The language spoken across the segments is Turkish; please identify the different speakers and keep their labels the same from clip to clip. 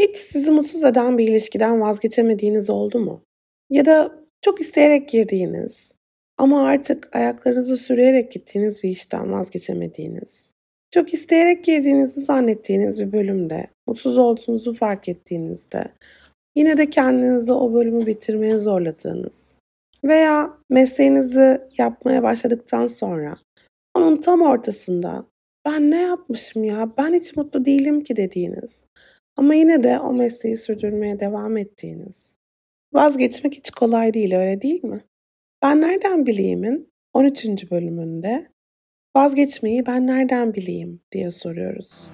Speaker 1: Hiç sizi mutsuz eden bir ilişkiden vazgeçemediğiniz oldu mu? Ya da çok isteyerek girdiğiniz ama artık ayaklarınızı sürüyerek gittiğiniz bir işten vazgeçemediğiniz, çok isteyerek girdiğinizi zannettiğiniz bir bölümde mutsuz olduğunuzu fark ettiğinizde yine de kendinizi o bölümü bitirmeye zorladığınız veya mesleğinizi yapmaya başladıktan sonra onun tam ortasında ben ne yapmışım ya ben hiç mutlu değilim ki dediğiniz ama yine de o mesleği sürdürmeye devam ettiğiniz. Vazgeçmek hiç kolay değil öyle değil mi? Ben nereden bileyimin 13. bölümünde vazgeçmeyi ben nereden bileyim diye soruyoruz.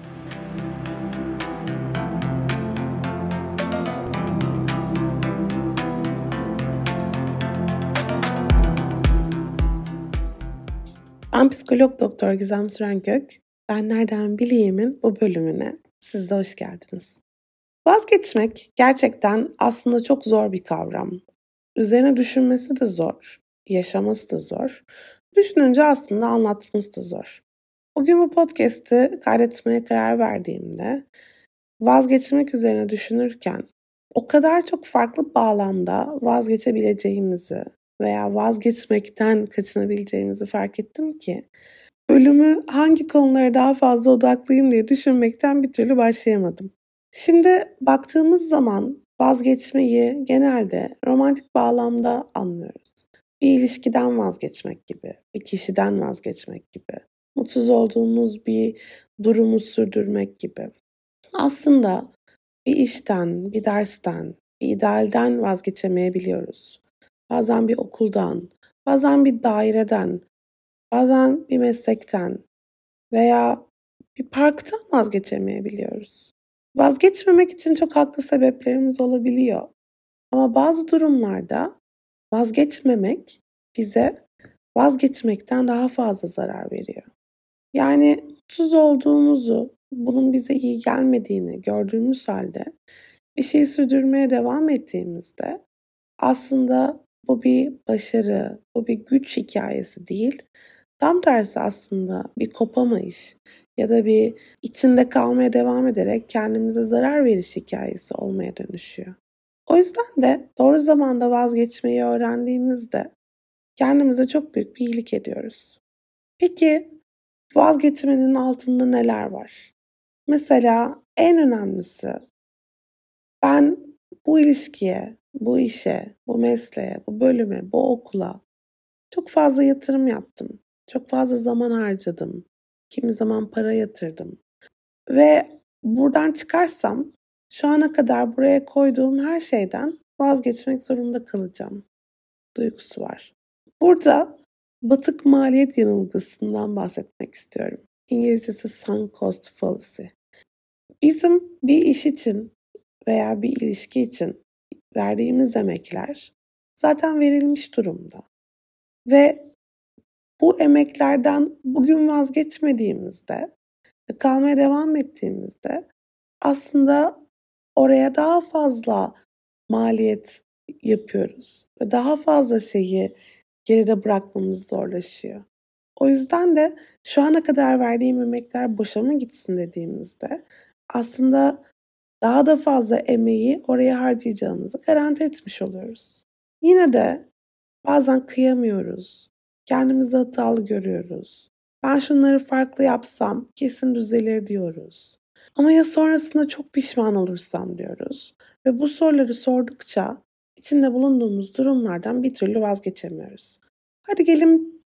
Speaker 1: Ben psikolog doktor Gizem Sürengök. Ben nereden bileyimin bu bölümüne siz de hoş geldiniz. Vazgeçmek gerçekten aslında çok zor bir kavram. Üzerine düşünmesi de zor, yaşaması da zor. Düşününce aslında anlatması da zor. Bugün bu podcast'i kaydetmeye karar verdiğimde vazgeçmek üzerine düşünürken o kadar çok farklı bağlamda vazgeçebileceğimizi veya vazgeçmekten kaçınabileceğimizi fark ettim ki ölümü hangi konulara daha fazla odaklıyım diye düşünmekten bir türlü başlayamadım. Şimdi baktığımız zaman vazgeçmeyi genelde romantik bağlamda anlıyoruz. Bir ilişkiden vazgeçmek gibi, bir kişiden vazgeçmek gibi, mutsuz olduğumuz bir durumu sürdürmek gibi. Aslında bir işten, bir dersten, bir idealden vazgeçemeyebiliyoruz. Bazen bir okuldan, bazen bir daireden, bazen bir meslekten veya bir parktan vazgeçemeyebiliyoruz. Vazgeçmemek için çok haklı sebeplerimiz olabiliyor. Ama bazı durumlarda vazgeçmemek bize vazgeçmekten daha fazla zarar veriyor. Yani mutsuz olduğumuzu, bunun bize iyi gelmediğini gördüğümüz halde bir şeyi sürdürmeye devam ettiğimizde aslında bu bir başarı, bu bir güç hikayesi değil. Tam tersi aslında bir kopamayış ya da bir içinde kalmaya devam ederek kendimize zarar veriş hikayesi olmaya dönüşüyor. O yüzden de doğru zamanda vazgeçmeyi öğrendiğimizde kendimize çok büyük bir iyilik ediyoruz. Peki vazgeçmenin altında neler var? Mesela en önemlisi ben bu ilişkiye, bu işe, bu mesleğe, bu bölüme, bu okula çok fazla yatırım yaptım. Çok fazla zaman harcadım. Kimi zaman para yatırdım. Ve buradan çıkarsam şu ana kadar buraya koyduğum her şeyden vazgeçmek zorunda kalacağım duygusu var. Burada batık maliyet yanılgısından bahsetmek istiyorum. İngilizcesi sunk cost fallacy. Bizim bir iş için veya bir ilişki için verdiğimiz emekler zaten verilmiş durumda. Ve bu emeklerden bugün vazgeçmediğimizde ve kalmaya devam ettiğimizde aslında oraya daha fazla maliyet yapıyoruz ve daha fazla şeyi geride bırakmamız zorlaşıyor. O yüzden de şu ana kadar verdiğim emekler boşa mı gitsin dediğimizde aslında daha da fazla emeği oraya harcayacağımızı garanti etmiş oluyoruz. Yine de bazen kıyamıyoruz. Kendimizi hatalı görüyoruz. Ben şunları farklı yapsam kesin düzelir diyoruz. Ama ya sonrasında çok pişman olursam diyoruz. Ve bu soruları sordukça içinde bulunduğumuz durumlardan bir türlü vazgeçemiyoruz. Hadi gelin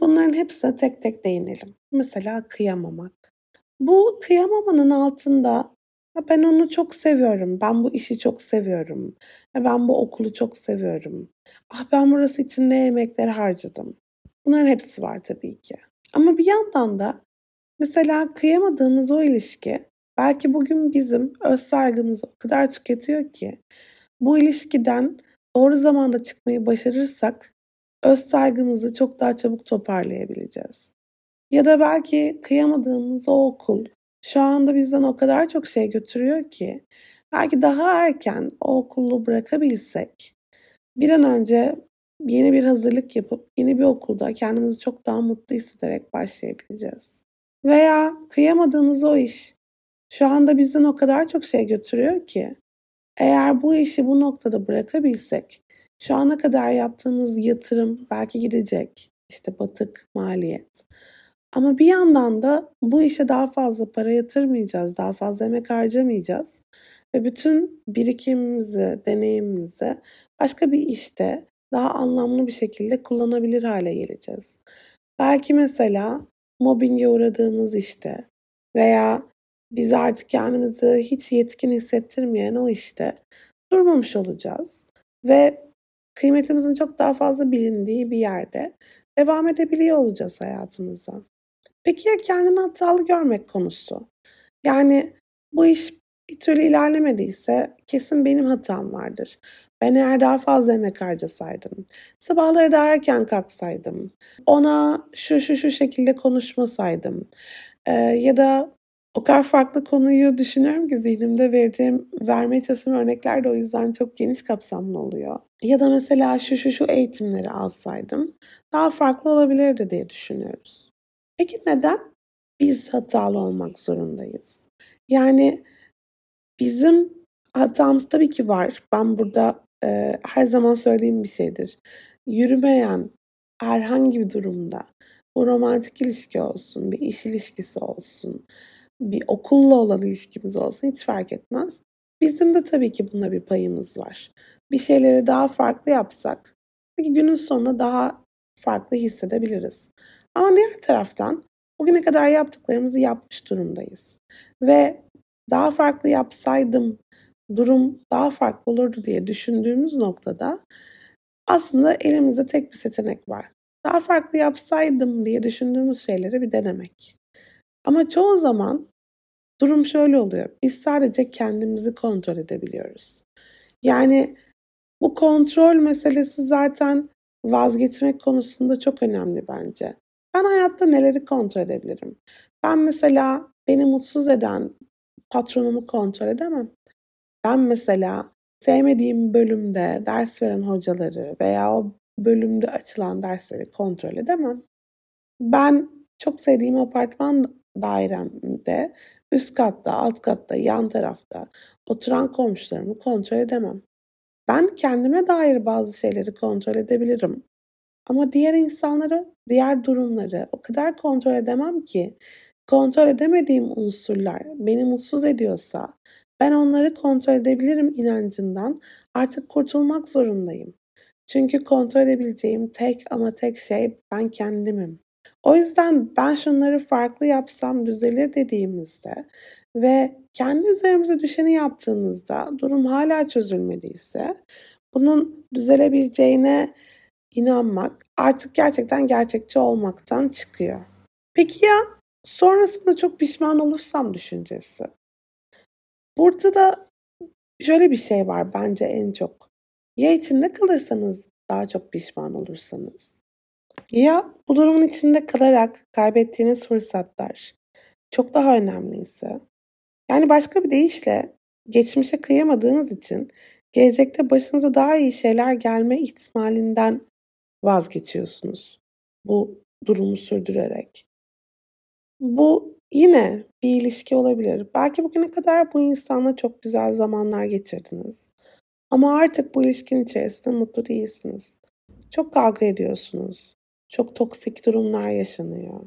Speaker 1: bunların hepsine tek tek değinelim. Mesela kıyamamak. Bu kıyamamanın altında ben onu çok seviyorum. Ben bu işi çok seviyorum. Ben bu okulu çok seviyorum. Ah ben burası için ne emekler harcadım. Bunların hepsi var tabii ki. Ama bir yandan da mesela kıyamadığımız o ilişki belki bugün bizim öz saygımızı o kadar tüketiyor ki bu ilişkiden doğru zamanda çıkmayı başarırsak öz saygımızı çok daha çabuk toparlayabileceğiz. Ya da belki kıyamadığımız o okul şu anda bizden o kadar çok şey götürüyor ki belki daha erken o okulu bırakabilsek bir an önce yeni bir hazırlık yapıp yeni bir okulda kendimizi çok daha mutlu hissederek başlayabileceğiz. Veya kıyamadığımız o iş şu anda bizden o kadar çok şey götürüyor ki eğer bu işi bu noktada bırakabilsek şu ana kadar yaptığımız yatırım belki gidecek. işte batık maliyet. Ama bir yandan da bu işe daha fazla para yatırmayacağız, daha fazla emek harcamayacağız. Ve bütün birikimimizi, deneyimimizi başka bir işte daha anlamlı bir şekilde kullanabilir hale geleceğiz. Belki mesela mobbinge uğradığımız işte veya biz artık kendimizi hiç yetkin hissettirmeyen o işte durmamış olacağız. Ve kıymetimizin çok daha fazla bilindiği bir yerde devam edebiliyor olacağız hayatımıza. Peki ya kendini hatalı görmek konusu? Yani bu iş bir türlü ilerlemediyse kesin benim hatam vardır. Ben eğer daha fazla emek harcasaydım, sabahları daha erken kalksaydım, ona şu şu şu şekilde konuşmasaydım e, ya da o kadar farklı konuyu düşünüyorum ki zihnimde vereceğim, vermeye çalıştığım örnekler de o yüzden çok geniş kapsamlı oluyor. Ya da mesela şu şu şu eğitimleri alsaydım daha farklı olabilirdi diye düşünüyoruz. Peki neden biz hatalı olmak zorundayız? Yani bizim hatamız tabii ki var. Ben burada e, her zaman söylediğim bir şeydir. Yürümeyen herhangi bir durumda bu romantik ilişki olsun, bir iş ilişkisi olsun, bir okulla olan ilişkimiz olsun hiç fark etmez. Bizim de tabii ki bunda bir payımız var. Bir şeyleri daha farklı yapsak peki günün sonunda daha farklı hissedebiliriz. Ama diğer taraftan bugüne kadar yaptıklarımızı yapmış durumdayız. Ve daha farklı yapsaydım durum daha farklı olurdu diye düşündüğümüz noktada aslında elimizde tek bir seçenek var. Daha farklı yapsaydım diye düşündüğümüz şeyleri bir denemek. Ama çoğu zaman durum şöyle oluyor. Biz sadece kendimizi kontrol edebiliyoruz. Yani bu kontrol meselesi zaten vazgeçmek konusunda çok önemli bence. Ben hayatta neleri kontrol edebilirim? Ben mesela beni mutsuz eden patronumu kontrol edemem. Ben mesela sevmediğim bölümde ders veren hocaları veya o bölümde açılan dersleri kontrol edemem. Ben çok sevdiğim apartman dairemde üst katta, alt katta, yan tarafta oturan komşularımı kontrol edemem. Ben kendime dair bazı şeyleri kontrol edebilirim. Ama diğer insanları, diğer durumları o kadar kontrol edemem ki kontrol edemediğim unsurlar beni mutsuz ediyorsa ben onları kontrol edebilirim inancından artık kurtulmak zorundayım. Çünkü kontrol edebileceğim tek ama tek şey ben kendimim. O yüzden ben şunları farklı yapsam düzelir dediğimizde ve kendi üzerimize düşeni yaptığımızda durum hala çözülmediyse bunun düzelebileceğine inanmak artık gerçekten gerçekçi olmaktan çıkıyor. Peki ya sonrasında çok pişman olursam düşüncesi? Burada da şöyle bir şey var bence en çok. Ya içinde kalırsanız daha çok pişman olursanız. Ya bu durumun içinde kalarak kaybettiğiniz fırsatlar çok daha önemliyse. Yani başka bir deyişle geçmişe kıyamadığınız için gelecekte başınıza daha iyi şeyler gelme ihtimalinden vazgeçiyorsunuz. Bu durumu sürdürerek. Bu yine bir ilişki olabilir. Belki bugüne kadar bu insanla çok güzel zamanlar geçirdiniz. Ama artık bu ilişkinin içerisinde mutlu değilsiniz. Çok kavga ediyorsunuz. Çok toksik durumlar yaşanıyor.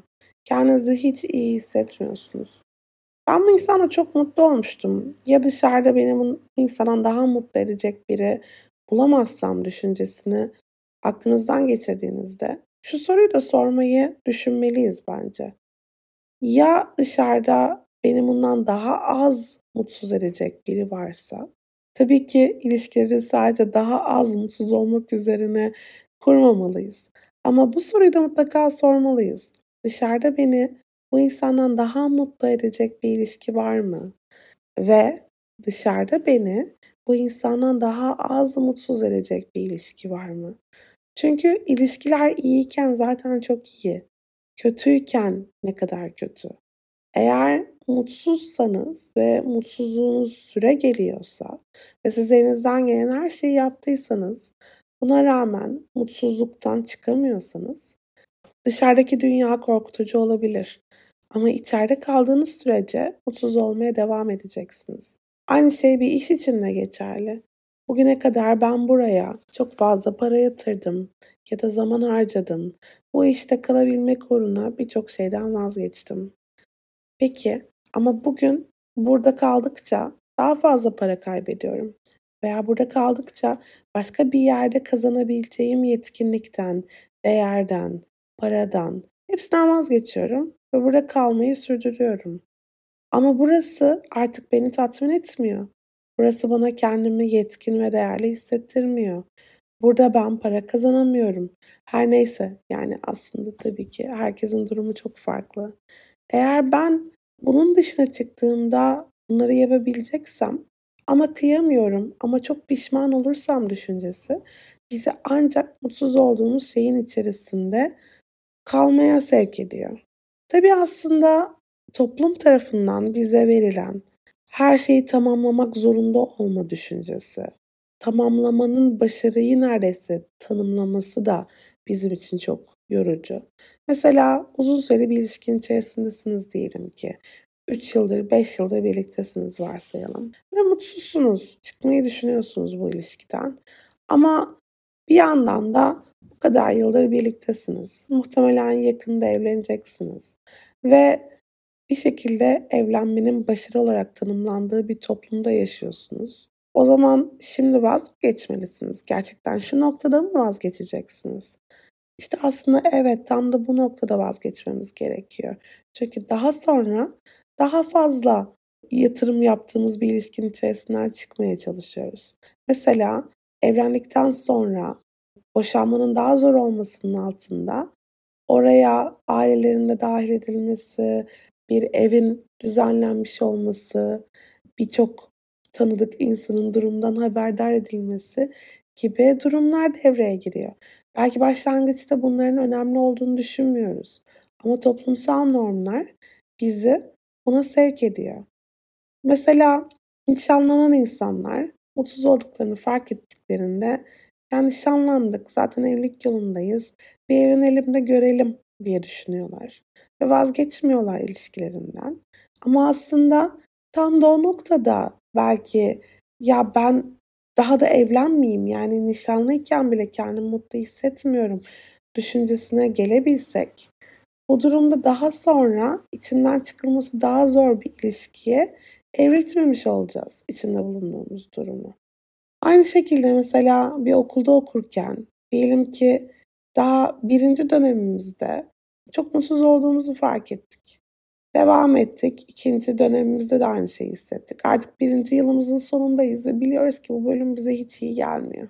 Speaker 1: Kendinizi hiç iyi hissetmiyorsunuz. Ben bu insanla çok mutlu olmuştum. Ya dışarıda beni bu insandan daha mutlu edecek biri bulamazsam düşüncesini aklınızdan geçirdiğinizde şu soruyu da sormayı düşünmeliyiz bence. Ya dışarıda beni bundan daha az mutsuz edecek biri varsa tabii ki ilişkileri sadece daha az mutsuz olmak üzerine kurmamalıyız. Ama bu soruyu da mutlaka sormalıyız. Dışarıda beni bu insandan daha mutlu edecek bir ilişki var mı? Ve dışarıda beni bu insandan daha az mutsuz edecek bir ilişki var mı? Çünkü ilişkiler iyiyken zaten çok iyi. Kötüyken ne kadar kötü. Eğer mutsuzsanız ve mutsuzluğunuz süre geliyorsa ve siz elinizden gelen her şeyi yaptıysanız buna rağmen mutsuzluktan çıkamıyorsanız dışarıdaki dünya korkutucu olabilir. Ama içeride kaldığınız sürece mutsuz olmaya devam edeceksiniz. Aynı şey bir iş için de geçerli. Bugüne kadar ben buraya çok fazla para yatırdım ya da zaman harcadım. Bu işte kalabilmek uğruna birçok şeyden vazgeçtim. Peki ama bugün burada kaldıkça daha fazla para kaybediyorum veya burada kaldıkça başka bir yerde kazanabileceğim yetkinlikten, değerden, paradan hepsinden vazgeçiyorum ve burada kalmayı sürdürüyorum. Ama burası artık beni tatmin etmiyor. Burası bana kendimi yetkin ve değerli hissettirmiyor. Burada ben para kazanamıyorum. Her neyse yani aslında tabii ki herkesin durumu çok farklı. Eğer ben bunun dışına çıktığımda bunları yapabileceksem ama kıyamıyorum ama çok pişman olursam düşüncesi bizi ancak mutsuz olduğumuz şeyin içerisinde kalmaya sevk ediyor. Tabii aslında toplum tarafından bize verilen her şeyi tamamlamak zorunda olma düşüncesi, tamamlamanın başarıyı neredeyse tanımlaması da bizim için çok yorucu. Mesela uzun süre bir ilişkin içerisindesiniz diyelim ki. 3 yıldır, 5 yıldır birliktesiniz varsayalım. Ve mutsuzsunuz. Çıkmayı düşünüyorsunuz bu ilişkiden. Ama bir yandan da bu kadar yıldır birliktesiniz. Muhtemelen yakında evleneceksiniz. Ve bir şekilde evlenmenin başarı olarak tanımlandığı bir toplumda yaşıyorsunuz. O zaman şimdi vazgeçmelisiniz. Gerçekten şu noktada mı vazgeçeceksiniz? İşte aslında evet tam da bu noktada vazgeçmemiz gerekiyor. Çünkü daha sonra daha fazla yatırım yaptığımız bir ilişkinin içerisinden çıkmaya çalışıyoruz. Mesela evlendikten sonra boşanmanın daha zor olmasının altında oraya ailelerin de dahil edilmesi, bir evin düzenlenmiş olması, birçok tanıdık insanın durumdan haberdar edilmesi gibi durumlar devreye giriyor. Belki başlangıçta bunların önemli olduğunu düşünmüyoruz. Ama toplumsal normlar bizi buna sevk ediyor. Mesela nişanlanan insanlar mutsuz olduklarını fark ettiklerinde yani nişanlandık zaten evlilik yolundayız bir evlenelim de görelim diye düşünüyorlar. Ve vazgeçmiyorlar ilişkilerinden. Ama aslında tam da o noktada belki ya ben daha da evlenmeyeyim yani nişanlıyken bile kendimi mutlu hissetmiyorum düşüncesine gelebilsek bu durumda daha sonra içinden çıkılması daha zor bir ilişkiye evriltmemiş olacağız içinde bulunduğumuz durumu. Aynı şekilde mesela bir okulda okurken diyelim ki daha birinci dönemimizde çok mutsuz olduğumuzu fark ettik. Devam ettik. İkinci dönemimizde de aynı şeyi hissettik. Artık birinci yılımızın sonundayız ve biliyoruz ki bu bölüm bize hiç iyi gelmiyor.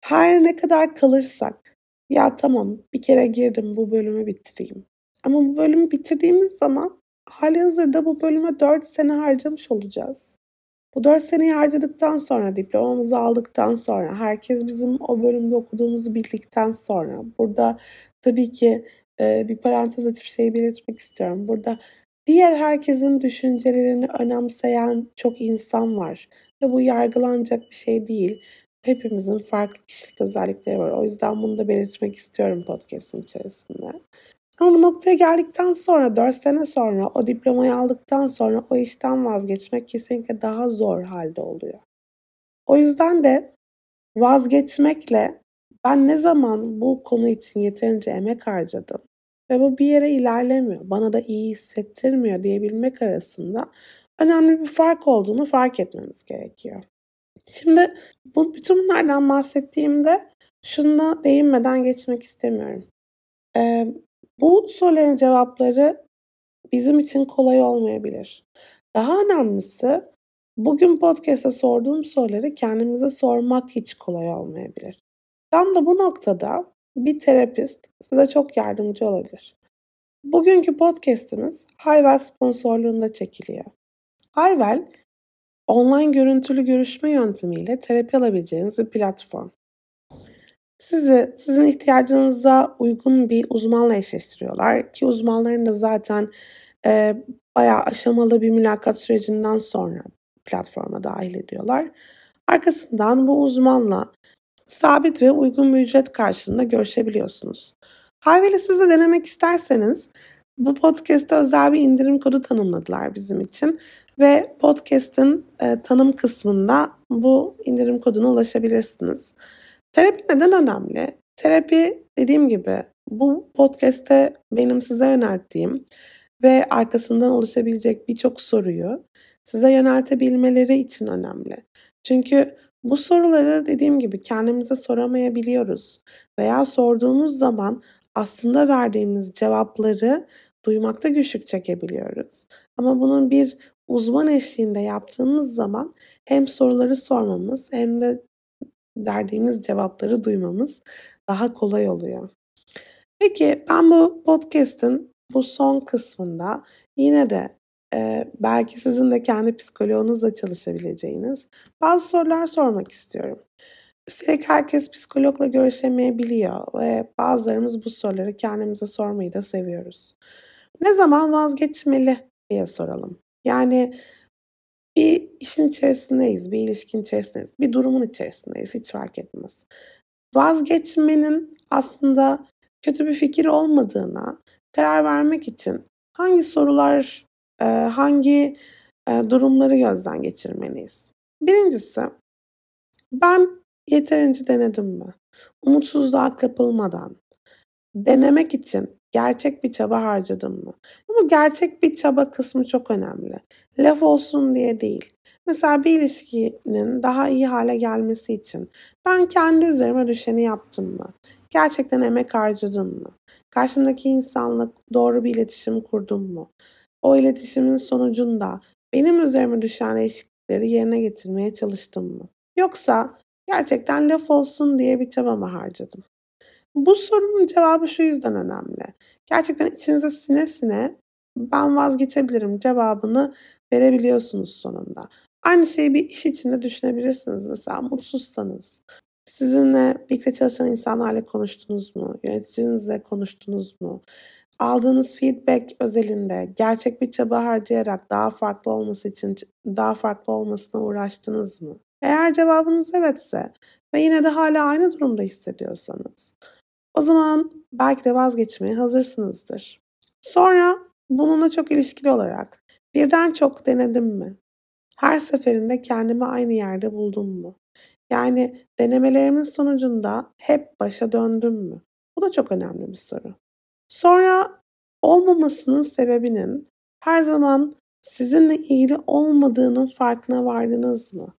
Speaker 1: Her ne kadar kalırsak, ya tamam bir kere girdim bu bölümü bitireyim. Ama bu bölümü bitirdiğimiz zaman hali hazırda bu bölüme 4 sene harcamış olacağız. Bu 4 seneyi harcadıktan sonra, diplomamızı aldıktan sonra, herkes bizim o bölümde okuduğumuzu bildikten sonra, burada tabii ki e, bir parantez açıp şey belirtmek istiyorum. Burada diğer herkesin düşüncelerini önemseyen çok insan var. Ve bu yargılanacak bir şey değil. Hepimizin farklı kişilik özellikleri var. O yüzden bunu da belirtmek istiyorum podcast'ın içerisinde. Ama bu noktaya geldikten sonra, 4 sene sonra, o diplomayı aldıktan sonra o işten vazgeçmek kesinlikle daha zor halde oluyor. O yüzden de vazgeçmekle ben ne zaman bu konu için yeterince emek harcadım ve bu bir yere ilerlemiyor, bana da iyi hissettirmiyor diyebilmek arasında önemli bir fark olduğunu fark etmemiz gerekiyor. Şimdi bu bütün bunlardan bahsettiğimde şuna değinmeden geçmek istemiyorum. Ee, bu soruların cevapları bizim için kolay olmayabilir. Daha önemlisi bugün podcast'ta sorduğum soruları kendimize sormak hiç kolay olmayabilir. Tam da bu noktada bir terapist size çok yardımcı olabilir. Bugünkü podcast'imiz Hayvel sponsorluğunda çekiliyor. Hayvel, online görüntülü görüşme yöntemiyle terapi alabileceğiniz bir platform. Sizi sizin ihtiyacınıza uygun bir uzmanla eşleştiriyorlar ki uzmanların da zaten e, bayağı aşamalı bir mülakat sürecinden sonra platforma dahil ediyorlar. Arkasından bu uzmanla sabit ve uygun bir ücret karşılığında görüşebiliyorsunuz. Hayveli siz de denemek isterseniz Bu podcast'te özel bir indirim kodu tanımladılar bizim için ve podcast'in e, tanım kısmında bu indirim koduna ulaşabilirsiniz. Terapi neden önemli? Terapi dediğim gibi bu podcast'te benim size yönelttiğim ve arkasından oluşabilecek birçok soruyu size yöneltebilmeleri için önemli. Çünkü bu soruları dediğim gibi kendimize soramayabiliyoruz veya sorduğumuz zaman aslında verdiğimiz cevapları duymakta güçlük çekebiliyoruz. Ama bunun bir uzman eşliğinde yaptığımız zaman hem soruları sormamız hem de verdiğimiz cevapları duymamız daha kolay oluyor. Peki ben bu podcast'in bu son kısmında yine de e, belki sizin de kendi psikoloğunuzla çalışabileceğiniz bazı sorular sormak istiyorum. Üstelik herkes psikologla görüşemeyebiliyor ve bazılarımız bu soruları kendimize sormayı da seviyoruz. Ne zaman vazgeçmeli diye soralım. Yani bir işin içerisindeyiz, bir ilişkin içerisindeyiz, bir durumun içerisindeyiz hiç fark etmez. Vazgeçmenin aslında kötü bir fikir olmadığına karar vermek için hangi sorular, hangi durumları gözden geçirmeliyiz? Birincisi, ben yeterince denedim mi? Umutsuzluğa kapılmadan, denemek için gerçek bir çaba harcadım mı? Ama gerçek bir çaba kısmı çok önemli. Laf olsun diye değil. Mesela bir ilişkinin daha iyi hale gelmesi için ben kendi üzerime düşeni yaptım mı? Gerçekten emek harcadım mı? Karşımdaki insanla doğru bir iletişim kurdum mu? O iletişimin sonucunda benim üzerime düşen değişiklikleri yerine getirmeye çalıştım mı? Yoksa gerçekten laf olsun diye bir çaba mı harcadım? Bu sorunun cevabı şu yüzden önemli. Gerçekten içinize sine sine ben vazgeçebilirim cevabını verebiliyorsunuz sonunda. Aynı şeyi bir iş içinde düşünebilirsiniz. Mesela mutsuzsanız, sizinle birlikte çalışan insanlarla konuştunuz mu? Yöneticinizle konuştunuz mu? Aldığınız feedback özelinde gerçek bir çaba harcayarak daha farklı olması için daha farklı olmasına uğraştınız mı? Eğer cevabınız evetse ve yine de hala aynı durumda hissediyorsanız o zaman belki de vazgeçmeye hazırsınızdır. Sonra bununla çok ilişkili olarak birden çok denedim mi? Her seferinde kendimi aynı yerde buldum mu? Yani denemelerimin sonucunda hep başa döndüm mü? Bu da çok önemli bir soru. Sonra olmamasının sebebinin her zaman sizinle ilgili olmadığının farkına vardınız mı?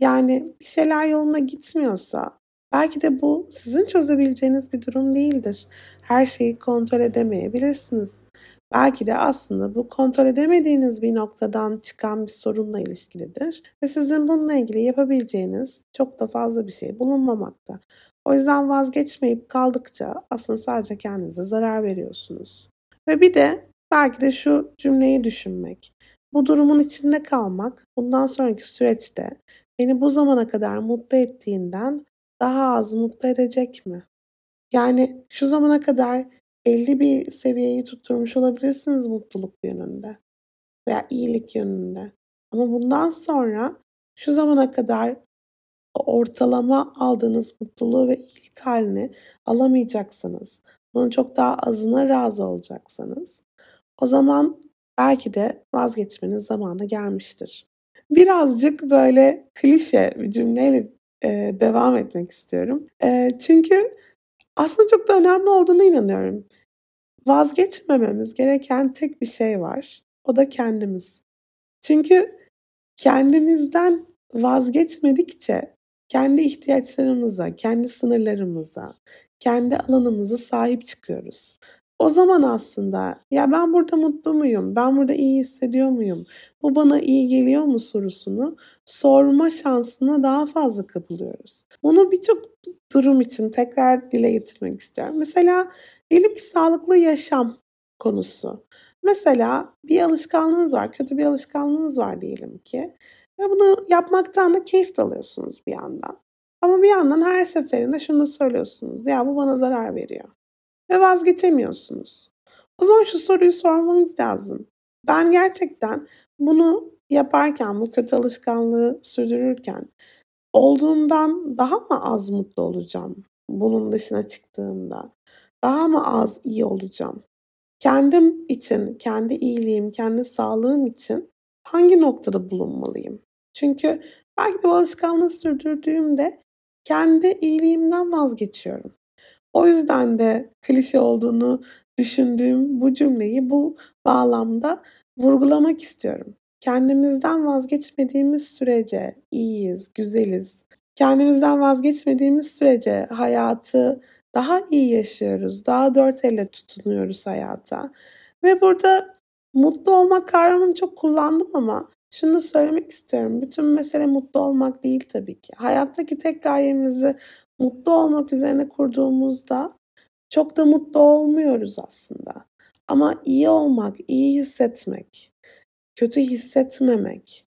Speaker 1: Yani bir şeyler yoluna gitmiyorsa belki de bu sizin çözebileceğiniz bir durum değildir. Her şeyi kontrol edemeyebilirsiniz. Belki de aslında bu kontrol edemediğiniz bir noktadan çıkan bir sorunla ilişkilidir ve sizin bununla ilgili yapabileceğiniz çok da fazla bir şey bulunmamakta. O yüzden vazgeçmeyip kaldıkça aslında sadece kendinize zarar veriyorsunuz. Ve bir de belki de şu cümleyi düşünmek. Bu durumun içinde kalmak bundan sonraki süreçte beni bu zamana kadar mutlu ettiğinden daha az mutlu edecek mi? Yani şu zamana kadar belli bir seviyeyi tutturmuş olabilirsiniz mutluluk yönünde veya iyilik yönünde. Ama bundan sonra şu zamana kadar ortalama aldığınız mutluluğu ve iyilik halini alamayacaksınız. Bunun çok daha azına razı olacaksanız o zaman belki de vazgeçmenin zamanı gelmiştir. Birazcık böyle klişe bir cümleyle e, devam etmek istiyorum. E, çünkü aslında çok da önemli olduğunu inanıyorum. Vazgeçmememiz gereken tek bir şey var. O da kendimiz. Çünkü kendimizden vazgeçmedikçe kendi ihtiyaçlarımıza, kendi sınırlarımıza, kendi alanımıza sahip çıkıyoruz. O zaman aslında ya ben burada mutlu muyum? Ben burada iyi hissediyor muyum? Bu bana iyi geliyor mu sorusunu sorma şansına daha fazla kapılıyoruz. Bunu birçok durum için tekrar dile getirmek istiyorum. Mesela diyelim ki sağlıklı yaşam konusu. Mesela bir alışkanlığınız var, kötü bir alışkanlığınız var diyelim ki. Ve bunu yapmaktan da keyif alıyorsunuz bir yandan. Ama bir yandan her seferinde şunu söylüyorsunuz. Ya bu bana zarar veriyor ve vazgeçemiyorsunuz. O zaman şu soruyu sormanız lazım. Ben gerçekten bunu yaparken, bu kötü alışkanlığı sürdürürken olduğumdan daha mı az mutlu olacağım bunun dışına çıktığımda? Daha mı az iyi olacağım? kendim için, kendi iyiliğim, kendi sağlığım için hangi noktada bulunmalıyım? Çünkü belki de bu alışkanlığı sürdürdüğümde kendi iyiliğimden vazgeçiyorum. O yüzden de klişe olduğunu düşündüğüm bu cümleyi bu bağlamda vurgulamak istiyorum. Kendimizden vazgeçmediğimiz sürece iyiyiz, güzeliz. Kendimizden vazgeçmediğimiz sürece hayatı daha iyi yaşıyoruz. Daha dört elle tutunuyoruz hayata. Ve burada mutlu olmak kavramını çok kullandım ama şunu söylemek istiyorum. Bütün mesele mutlu olmak değil tabii ki. Hayattaki tek gayemizi mutlu olmak üzerine kurduğumuzda çok da mutlu olmuyoruz aslında. Ama iyi olmak, iyi hissetmek, kötü hissetmemek,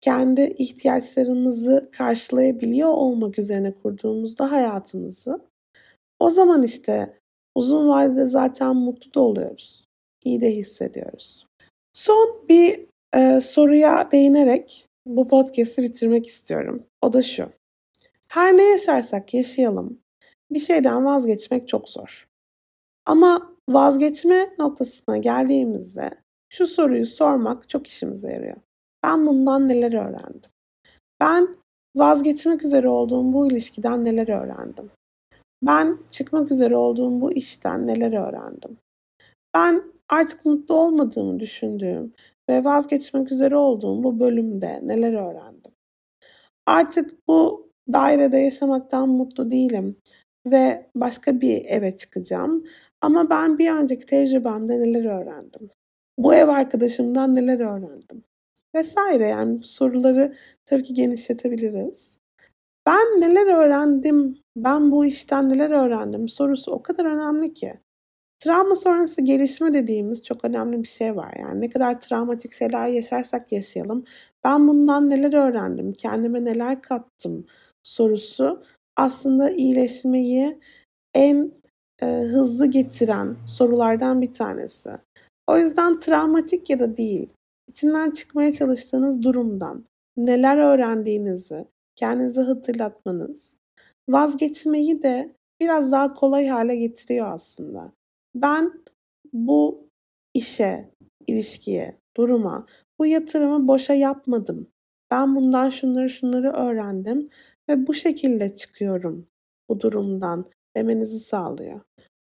Speaker 1: kendi ihtiyaçlarımızı karşılayabiliyor olmak üzerine kurduğumuzda hayatımızı o zaman işte uzun vadede zaten mutlu da oluyoruz. İyi de hissediyoruz. Son bir e, soruya değinerek bu podcast'i bitirmek istiyorum. O da şu. Her ne yaşarsak yaşayalım. Bir şeyden vazgeçmek çok zor. Ama vazgeçme noktasına geldiğimizde şu soruyu sormak çok işimize yarıyor. Ben bundan neler öğrendim? Ben vazgeçmek üzere olduğum bu ilişkiden neler öğrendim? Ben çıkmak üzere olduğum bu işten neler öğrendim? Ben artık mutlu olmadığımı düşündüğüm ve vazgeçmek üzere olduğum bu bölümde neler öğrendim? Artık bu dairede yaşamaktan mutlu değilim ve başka bir eve çıkacağım. Ama ben bir önceki tecrübemde neler öğrendim? Bu ev arkadaşımdan neler öğrendim? Vesaire yani soruları tabii ki genişletebiliriz. Ben neler öğrendim, ben bu işten neler öğrendim sorusu o kadar önemli ki. Travma sonrası gelişme dediğimiz çok önemli bir şey var. Yani ne kadar travmatik şeyler yaşarsak yaşayalım. Ben bundan neler öğrendim, kendime neler kattım sorusu aslında iyileşmeyi en e, hızlı getiren sorulardan bir tanesi. O yüzden travmatik ya da değil, içinden çıkmaya çalıştığınız durumdan neler öğrendiğinizi kendinize hatırlatmanız vazgeçmeyi de biraz daha kolay hale getiriyor aslında. Ben bu işe, ilişkiye, duruma, bu yatırımı boşa yapmadım. Ben bundan şunları şunları öğrendim ve bu şekilde çıkıyorum bu durumdan demenizi sağlıyor.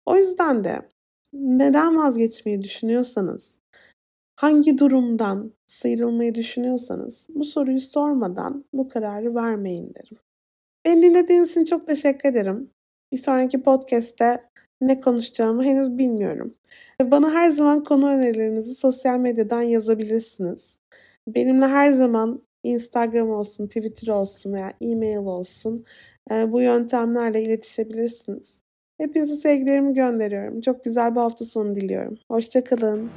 Speaker 1: O yüzden de neden vazgeçmeyi düşünüyorsanız, hangi durumdan sıyrılmayı düşünüyorsanız bu soruyu sormadan bu kararı vermeyin derim. Beni dinlediğiniz için çok teşekkür ederim. Bir sonraki podcast'te ne konuşacağımı henüz bilmiyorum. Bana her zaman konu önerilerinizi sosyal medyadan yazabilirsiniz. Benimle her zaman Instagram olsun, Twitter olsun veya e-mail olsun bu yöntemlerle iletişebilirsiniz. Hepinize sevgilerimi gönderiyorum. Çok güzel bir hafta sonu diliyorum. Hoşçakalın.